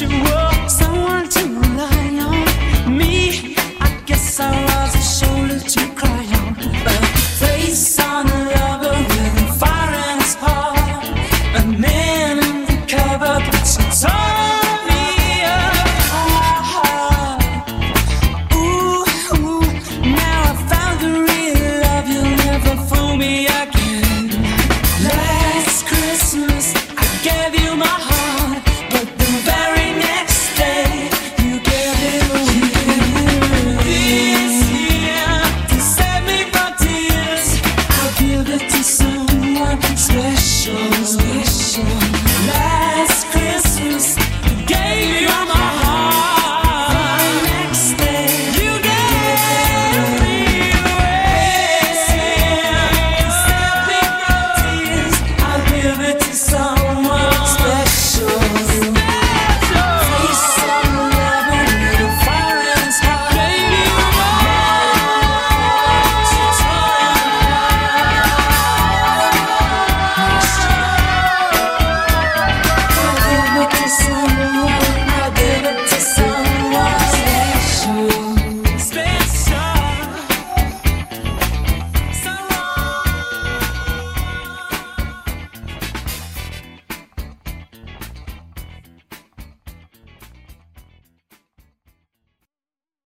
you were someone to rely on. Me, I guess I was a shoulder to cry on. A face on a lover with a fire in his heart. A man in the cover, but she tore me apart. Ooh, ooh, now I found the real love. You'll never fool me again. Last Christmas, I gave you my heart.